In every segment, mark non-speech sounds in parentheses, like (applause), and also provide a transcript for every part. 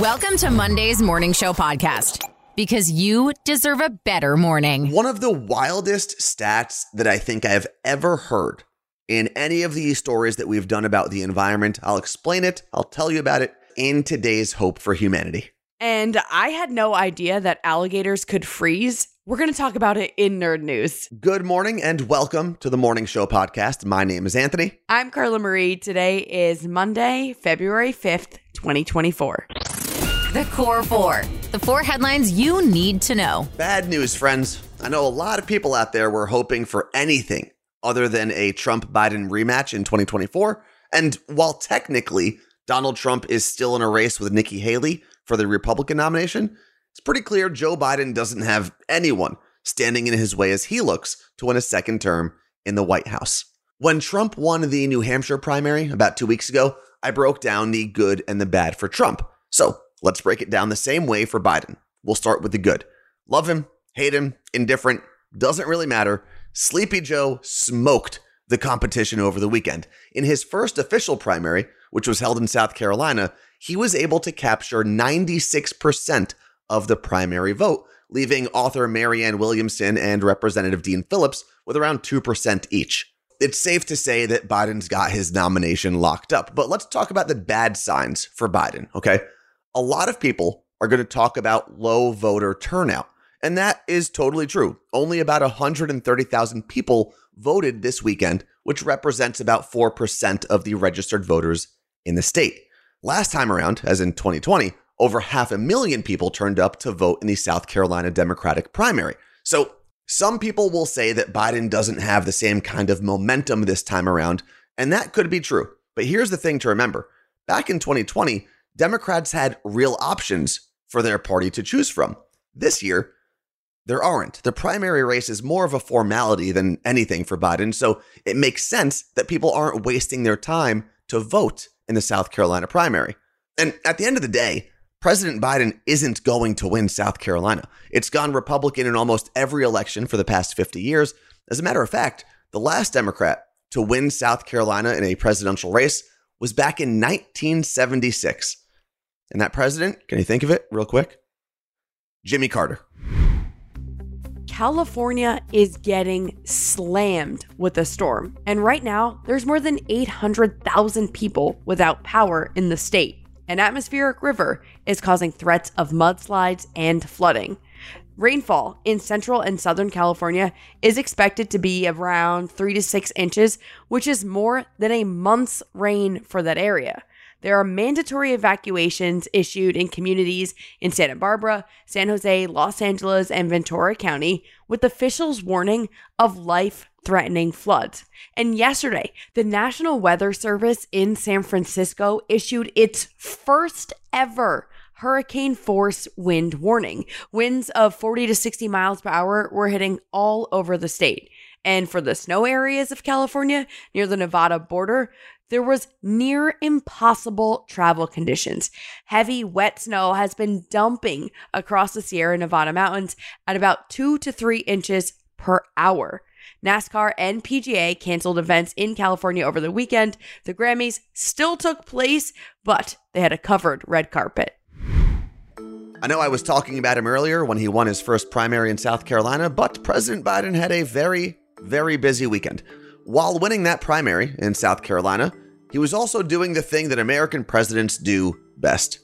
Welcome to Monday's Morning Show podcast because you deserve a better morning. One of the wildest stats that I think I've ever heard in any of these stories that we've done about the environment. I'll explain it, I'll tell you about it in today's Hope for Humanity. And I had no idea that alligators could freeze. We're going to talk about it in Nerd News. Good morning and welcome to the Morning Show podcast. My name is Anthony. I'm Carla Marie. Today is Monday, February 5th, 2024. The Core Four. The four headlines you need to know. Bad news, friends. I know a lot of people out there were hoping for anything other than a Trump Biden rematch in 2024. And while technically Donald Trump is still in a race with Nikki Haley for the Republican nomination, it's pretty clear Joe Biden doesn't have anyone standing in his way as he looks to win a second term in the White House. When Trump won the New Hampshire primary about two weeks ago, I broke down the good and the bad for Trump. So let's break it down the same way for Biden. We'll start with the good. Love him, hate him, indifferent, doesn't really matter. Sleepy Joe smoked the competition over the weekend. In his first official primary, which was held in South Carolina, he was able to capture 96% of the primary vote, leaving author Marianne Williamson and Representative Dean Phillips with around 2% each. It's safe to say that Biden's got his nomination locked up, but let's talk about the bad signs for Biden, okay? A lot of people are going to talk about low voter turnout. And that is totally true. Only about 130,000 people voted this weekend, which represents about 4% of the registered voters in the state. Last time around, as in 2020, over half a million people turned up to vote in the South Carolina Democratic primary. So some people will say that Biden doesn't have the same kind of momentum this time around, and that could be true. But here's the thing to remember back in 2020, Democrats had real options for their party to choose from. This year, there aren't. The primary race is more of a formality than anything for Biden, so it makes sense that people aren't wasting their time to vote in the South Carolina primary. And at the end of the day, President Biden isn't going to win South Carolina. It's gone Republican in almost every election for the past 50 years. As a matter of fact, the last Democrat to win South Carolina in a presidential race was back in 1976. And that president, can you think of it real quick? Jimmy Carter. California is getting slammed with a storm. And right now, there's more than 800,000 people without power in the state. An atmospheric river is causing threats of mudslides and flooding. Rainfall in central and southern California is expected to be around 3 to 6 inches, which is more than a month's rain for that area. There are mandatory evacuations issued in communities in Santa Barbara, San Jose, Los Angeles, and Ventura County, with officials warning of life threatening floods. And yesterday, the National Weather Service in San Francisco issued its first ever hurricane force wind warning. Winds of 40 to 60 miles per hour were hitting all over the state. And for the snow areas of California near the Nevada border, there was near impossible travel conditions. Heavy, wet snow has been dumping across the Sierra Nevada mountains at about two to three inches per hour. NASCAR and PGA canceled events in California over the weekend. The Grammys still took place, but they had a covered red carpet. I know I was talking about him earlier when he won his first primary in South Carolina, but President Biden had a very, very busy weekend. While winning that primary in South Carolina, he was also doing the thing that American presidents do best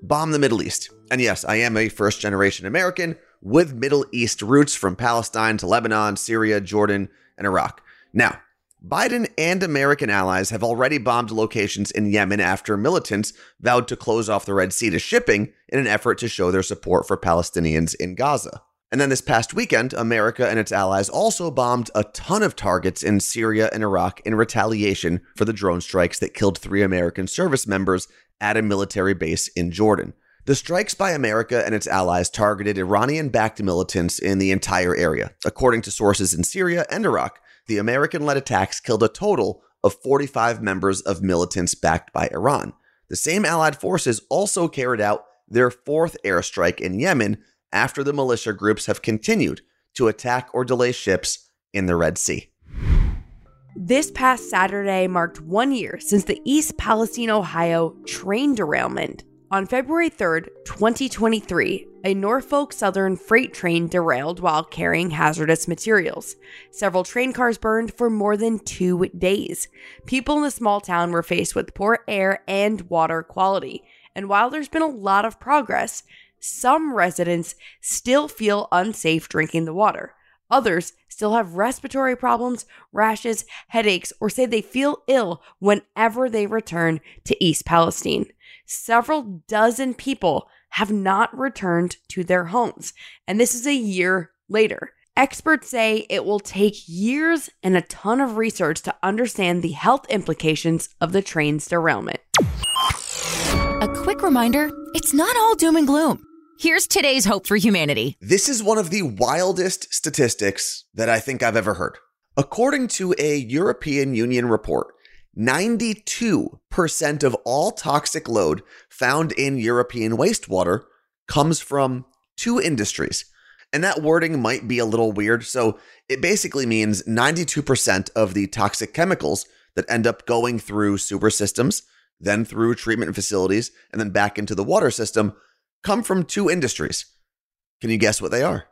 bomb the Middle East. And yes, I am a first generation American with Middle East roots from Palestine to Lebanon, Syria, Jordan, and Iraq. Now, Biden and American allies have already bombed locations in Yemen after militants vowed to close off the Red Sea to shipping in an effort to show their support for Palestinians in Gaza. And then this past weekend, America and its allies also bombed a ton of targets in Syria and Iraq in retaliation for the drone strikes that killed three American service members at a military base in Jordan. The strikes by America and its allies targeted Iranian backed militants in the entire area. According to sources in Syria and Iraq, the American led attacks killed a total of 45 members of militants backed by Iran. The same allied forces also carried out their fourth airstrike in Yemen after the militia groups have continued to attack or delay ships in the Red Sea. This past Saturday marked one year since the East Palestine, Ohio train derailment On February 3rd, 2023, a Norfolk Southern freight train derailed while carrying hazardous materials. Several train cars burned for more than two days. People in the small town were faced with poor air and water quality. And while there's been a lot of progress, some residents still feel unsafe drinking the water. Others still have respiratory problems, rashes, headaches, or say they feel ill whenever they return to East Palestine. Several dozen people have not returned to their homes, and this is a year later. Experts say it will take years and a ton of research to understand the health implications of the train's derailment. A quick reminder it's not all doom and gloom. Here's today's hope for humanity. This is one of the wildest statistics that I think I've ever heard. According to a European Union report, 92% of all toxic load found in European wastewater comes from two industries. And that wording might be a little weird. So it basically means 92% of the toxic chemicals that end up going through sewer systems, then through treatment facilities, and then back into the water system come from two industries. Can you guess what they are?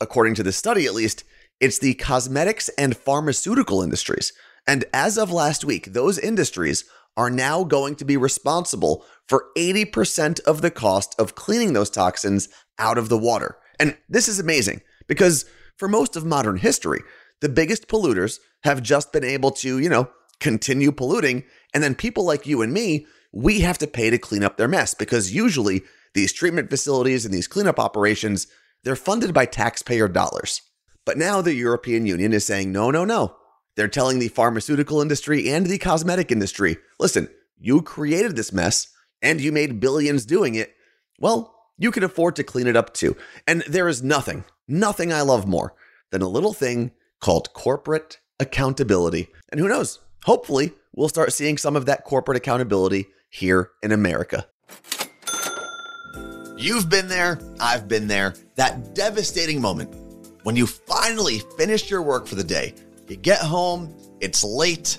According to the study, at least, it's the cosmetics and pharmaceutical industries. And as of last week, those industries are now going to be responsible for 80% of the cost of cleaning those toxins out of the water. And this is amazing because for most of modern history, the biggest polluters have just been able to, you know, continue polluting. And then people like you and me, we have to pay to clean up their mess because usually these treatment facilities and these cleanup operations, they're funded by taxpayer dollars. But now the European Union is saying, no, no, no. They're telling the pharmaceutical industry and the cosmetic industry, listen, you created this mess and you made billions doing it. Well, you can afford to clean it up too. And there is nothing, nothing I love more than a little thing called corporate accountability. And who knows? Hopefully, we'll start seeing some of that corporate accountability here in America. You've been there, I've been there. That devastating moment when you finally finished your work for the day. You get home, it's late,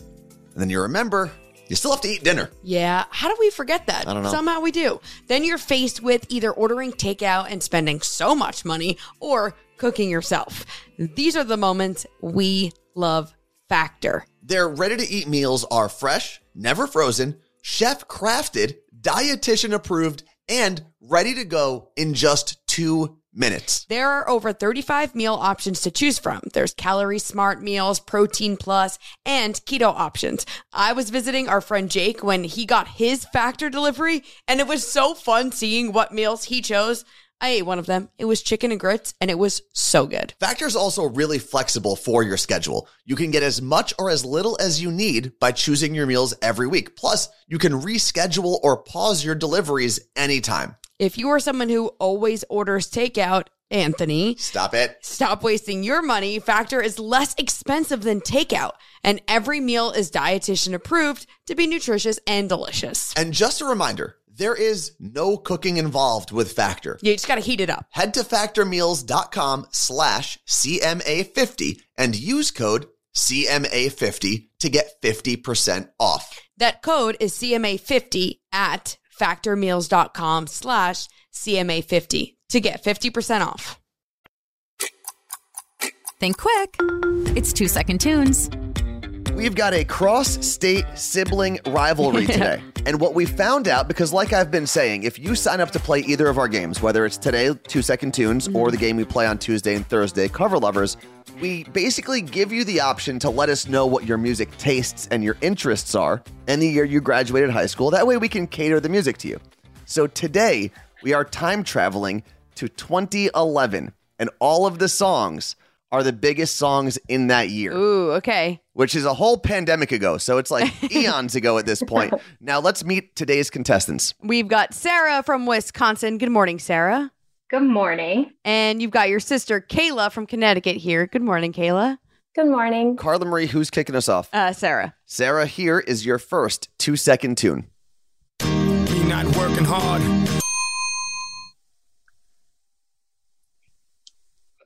and then you remember you still have to eat dinner. Yeah. How do we forget that? I don't know. Somehow we do. Then you're faced with either ordering takeout and spending so much money or cooking yourself. These are the moments we love Factor. Their ready to eat meals are fresh, never frozen, chef crafted, dietitian approved, and ready to go in just two minutes. There are over 35 meal options to choose from. There's calorie smart meals, protein plus, and keto options. I was visiting our friend Jake when he got his factor delivery, and it was so fun seeing what meals he chose. I ate one of them. It was chicken and grits, and it was so good. Factor is also really flexible for your schedule. You can get as much or as little as you need by choosing your meals every week. Plus, you can reschedule or pause your deliveries anytime. If you are someone who always orders takeout, Anthony, Stop it. stop wasting your money. Factor is less expensive than takeout, and every meal is dietitian approved to be nutritious and delicious. And just a reminder, there is no cooking involved with Factor. You just got to heat it up. Head to factormeals.com slash CMA50 and use code CMA50 to get 50% off. That code is CMA50 at factormeals.com slash CMA50 to get 50% off. Think quick. It's two second tunes. We've got a cross state sibling rivalry (laughs) today. and what we found out, because like I've been saying, if you sign up to play either of our games, whether it's today, Two Second Tunes, or the mm-hmm. game we play on Tuesday and Thursday, Cover Lovers, we basically give you the option to let us know what your music tastes and your interests are and the year you graduated high school. That way we can cater the music to you. So today, we are time traveling to 2011, and all of the songs are the biggest songs in that year Ooh, okay. which is a whole pandemic ago. So it's like (laughs) eons ago at this point. Now let's meet today's contestants. We've got Sarah from Wisconsin. Good morning, Sarah. Good morning. And you've got your sister Kayla from Connecticut here. Good morning, Kayla. Good morning. Carla Marie, who's kicking us off? Uh, Sarah. Sarah, here is your first two second tune. You not working hard.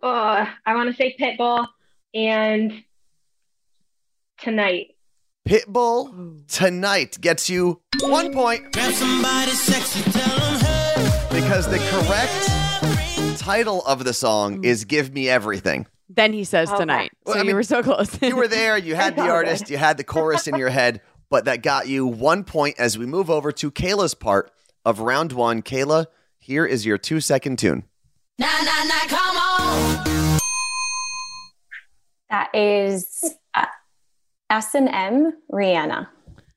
Oh, I want to say Pitbull and tonight. Pitbull tonight gets you one point because the correct title of the song mm. is Give Me Everything. Then he says Okay. tonight. So Well, I you mean, were so close. You were there, you had (laughs) the artist, you had the chorus in your head, but that got you one point as we move over to Kayla's part of round one. Kayla, here is your two second tune. That is uh, S and M Rihanna.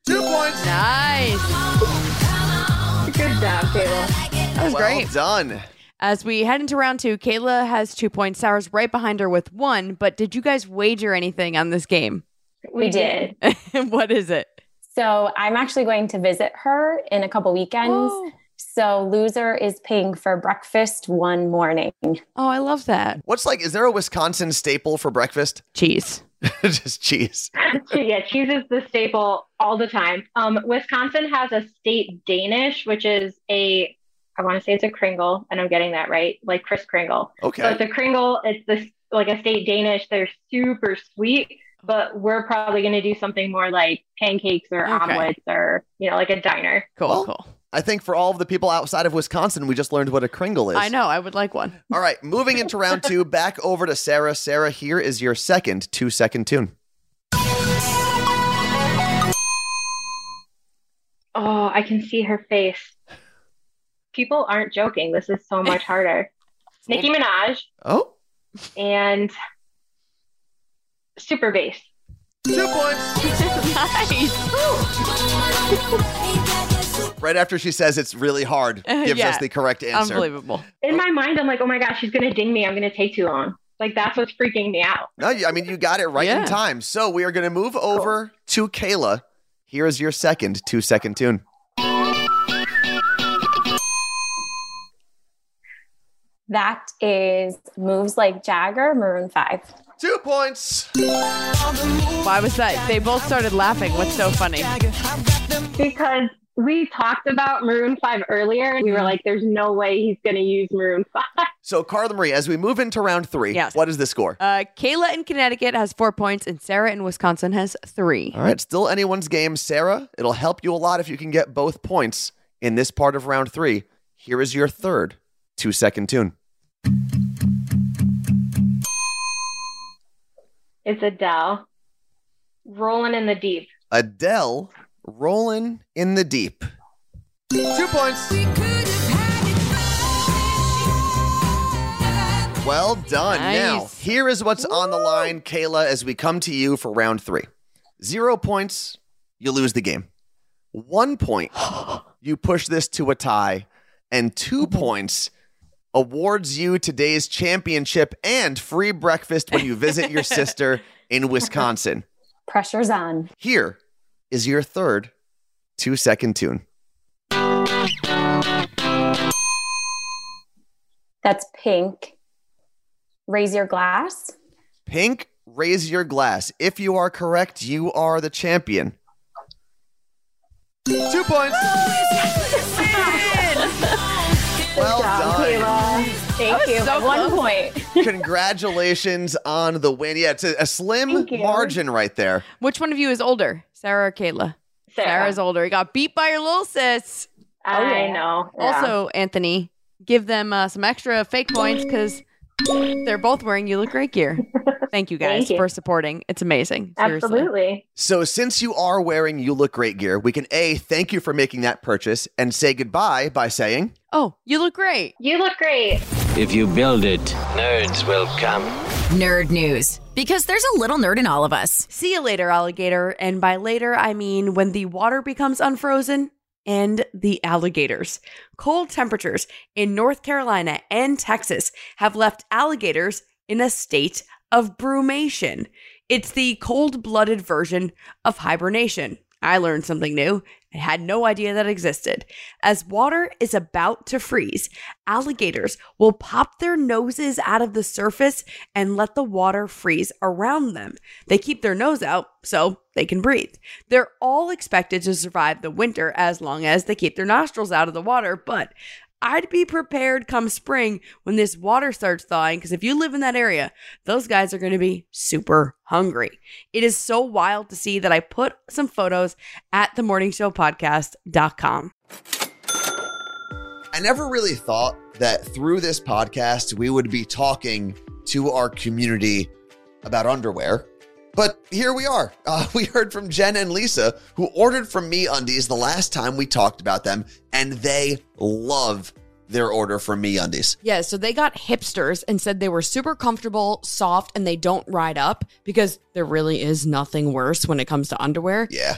Two points. nice. Good job, Kayla. That was well great. done. As we head into round two, Kayla has two points. Sarah's right behind her with one. But did you guys wager anything on this game? We did. (laughs) what is it? So I'm actually going to visit her in a couple weekends. Oh, So loser is paying for breakfast one morning. oh, I love that. What's like, is there a Wisconsin staple for breakfast? Cheese. (laughs) Just cheese. (laughs) yeah, cheese is the staple all the time. Um, Wisconsin has a state Danish, which is a, I want to say it's a Kringle, and I'm getting that right, like Kris Kringle. Okay. So it's a Kringle. It's this like a state Danish. They're super sweet, but we're probably going to do something more like pancakes or Okay. omelets or you know like a diner. Cool, Well, cool. I think for all of the people outside of Wisconsin, we just learned what a Kringle is. I know. I would like one. All right, moving into round two, (laughs) back over to Sarah. Sarah, here is your second two second tune. Oh, I can see her face. People aren't joking. This is so much harder. (laughs) Nicki Minaj Oh, and Super Bass. two points. (laughs) nice. Right after she says it's really hard, (laughs) gives Yeah. us the correct answer. Unbelievable. in my mind, I'm like, oh my gosh, she's gonna ding me. I'm gonna take too long. Like that's what's freaking me out. No, I mean, you got it right in time. So we are going to move over to Kayla. Here is your second two second tune. That is moves like Jagger, Maroon Five. Two points. Why was that? They both started laughing. What's so funny? Because we talked about Maroon 5 earlier and we were like, there's no way he's gonna use Maroon 5. So, Carla Marie, as we move into round three, Yes. what is the score? Uh, Kayla in Connecticut has four points, and Sarah in Wisconsin has three. All right, still anyone's game. Sarah, it'll help you a lot if you can get both points in this part of round three. Here is your third two second tune. It's Adele. Rolling in the deep. Adele, Rolling in the Deep. Two points. Well done. Now, here is what's on the line, Kayla, as we come to you for round three. Zero points, you lose the game. One point, (gasps) you push this to a tie. And two (laughs) points awards you today's championship and free breakfast when you visit your sister in (laughs) Wisconsin. Pressure's on. Here is your third two second tune. That's pink. Raise your glass. Pink, raise your glass. If you are correct, you are the champion. Two points. (laughs) well done. Kayla. Thank you. so One point. (laughs) Congratulations on the win. Yeah, it's a, a slim margin right there. Which one of you is older, Sarah or Kayla? Sarah. Sarah's older. You got beat by your little sis. I Oh, yeah. know. Yeah. Also, Anthony, give them uh, some extra fake points because they're both wearing You Look Great gear. (laughs) Thank you guys Thank you. for supporting. It's amazing. Seriously. Absolutely. So, since you are wearing You Look Great gear, we can A, thank you for making that purchase and say goodbye by saying, Oh, you look great. You look great. If you build it, nerds will come. Nerd news. Because there's a little nerd in all of us. See you later, alligator. And by later, I mean when the water becomes unfrozen and the alligators. Cold temperatures in North Carolina and Texas have left alligators in a state of brumation. It's the cold blooded version of hibernation. I learned something new. I had no idea that existed. As water is about to freeze, alligators will pop their noses out of the surface and let the water freeze around them. They keep their nose out so they can breathe. They're all expected to survive the winter as long as they keep their nostrils out of the water, but I'd be prepared come spring when this water starts thawing because if you live in that area, those guys are going to be super hungry. It is so wild to see that I put some photos at themorningshowpodcast.com. I never really thought that through this podcast we would be talking to our community about underwear. But here we are. Uh, (laughs) we heard from Jen and Lisa, who ordered from Me Undies the last time we talked about them, and they love their order from Me Undies. Yeah, so they got hipsters and said they were super comfortable, soft, and they don't ride up because there really is nothing worse when it comes to underwear. Yeah.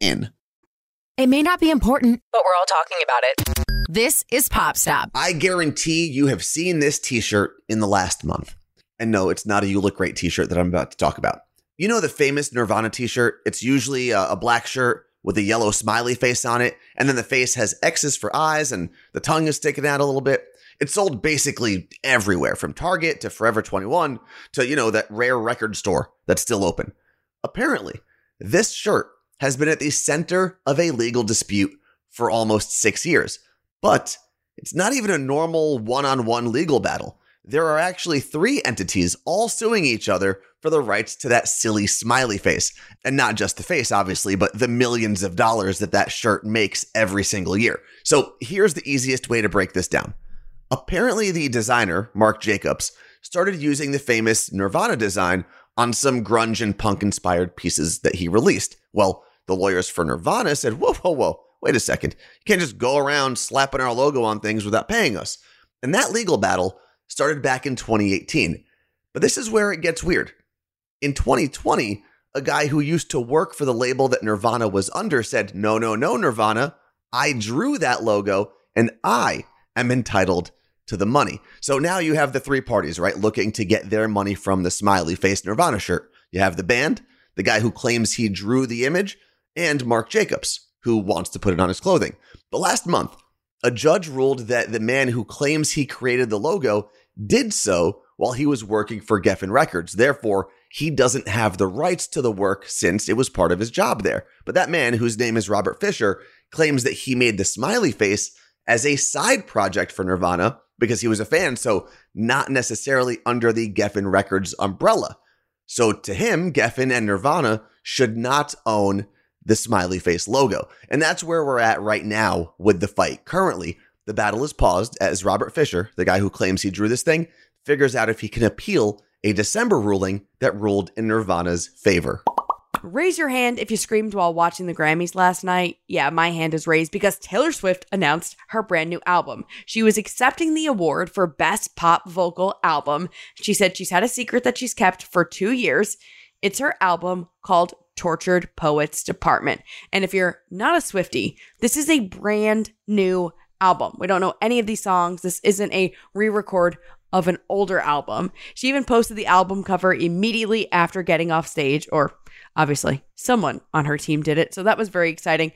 in. It may not be important, but we're all talking about it. This is Pop Stop. I guarantee you have seen this t-shirt in the last month. And no, it's not a You Look Great t-shirt that I'm about to talk about. You know the famous Nirvana t-shirt? It's usually a, a black shirt with a yellow smiley face on it, and then the face has X's for eyes and the tongue is sticking out a little bit. It's sold basically everywhere from Target to Forever 21 to, you know, that rare record store that's still open. Apparently, this shirt has been at the center of a legal dispute for almost six years. But it's not even a normal one on one legal battle. There are actually three entities all suing each other for the rights to that silly smiley face. And not just the face, obviously, but the millions of dollars that that shirt makes every single year. So here's the easiest way to break this down. Apparently, the designer, Marc Jacobs, started using the famous Nirvana design on some grunge and punk inspired pieces that he released. Well, the lawyers for Nirvana said, whoa, whoa, whoa, wait a second. You can't just go around slapping our logo on things without paying us. And that legal battle started back in 2018. But this is where it gets weird. In 2020, a guy who used to work for the label that Nirvana was under said, no, no, no, Nirvana. I drew that logo and I am entitled to the money. So now you have the three parties, right, looking to get their money from the smiley face Nirvana shirt. You have the band, the guy who claims he drew the image, and Marc Jacobs, who wants to put it on his clothing. But last month, a judge ruled that the man who claims he created the logo did so while he was working for Geffen Records. Therefore, he doesn't have the rights to the work since it was part of his job there. But that man, whose name is Robert Fisher, claims that he made the smiley face as a side project for Nirvana because he was a fan, so not necessarily under the Geffen Records umbrella. So to him, Geffen and Nirvana should not own the smiley face logo. And that's where we're at right now with the fight. Currently, the battle is paused as Robert Fisher, the guy who claims he drew this thing, figures out if he can appeal a December ruling that ruled in Nirvana's favor. Raise your hand if you screamed while watching the Grammys last night. Yeah, my hand is raised because Taylor Swift announced her brand new album. She was accepting the award for Best Pop Vocal Album. She said she's had a secret that she's kept for two years. It's her album called Tortured Poets Department. And if you're not a Swiftie, this is a brand new album. We don't know any of these songs. This isn't a re record of an older album. She even posted the album cover immediately after getting off stage, or obviously someone on her team did it. So that was very exciting.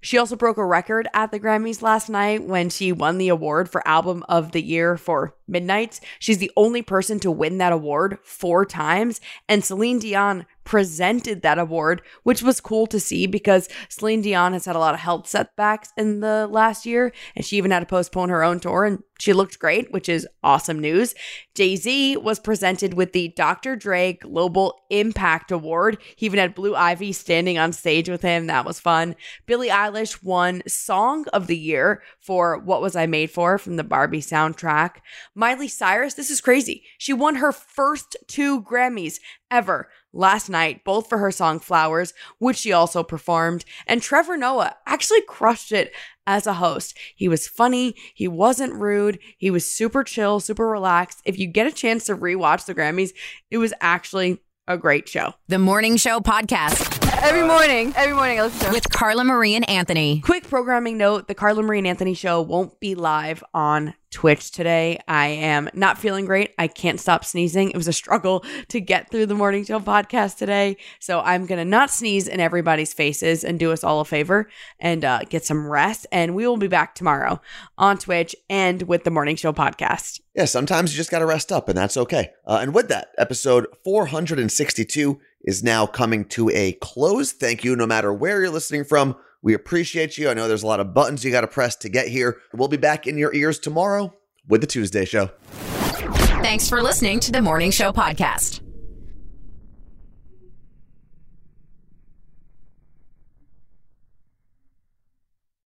She also broke a record at the Grammys last night when she won the award for Album of the Year for Midnights. She's the only person to win that award four times, and Celine Dion presented that award, which was cool to see because Celine Dion has had a lot of health setbacks in the last year, and she even had to postpone her own tour, and she looked great, which is awesome news. Jay Z was presented with the Dr. Dre Global Impact Award. He even had Blue Ivy standing on stage with him. That was fun. Billie Eilish won Song of the Year for What Was I Made For from the Barbie soundtrack. Miley Cyrus, this is crazy. She won her first two Grammys ever last night, both for her song Flowers, which she also performed. And Trevor Noah actually crushed it as a host. He was funny, he wasn't rude, he was super chill, super relaxed. If you get a chance to rewatch the Grammys, it was actually a great show. The Morning Show Podcast. Every morning, every morning I listen to it. With Carla Marie and Anthony. Quick programming note the Carla Marie and Anthony show won't be live on Twitch today. I am not feeling great. I can't stop sneezing. It was a struggle to get through the morning show podcast today. So I'm going to not sneeze in everybody's faces and do us all a favor and uh, get some rest. And we will be back tomorrow on Twitch and with the morning show podcast. Yeah, sometimes you just got to rest up, and that's okay. Uh, and with that, episode 462 is now coming to a close. Thank you, no matter where you're listening from. We appreciate you. I know there's a lot of buttons you got to press to get here. We'll be back in your ears tomorrow with the Tuesday Show. Thanks for listening to the Morning Show Podcast.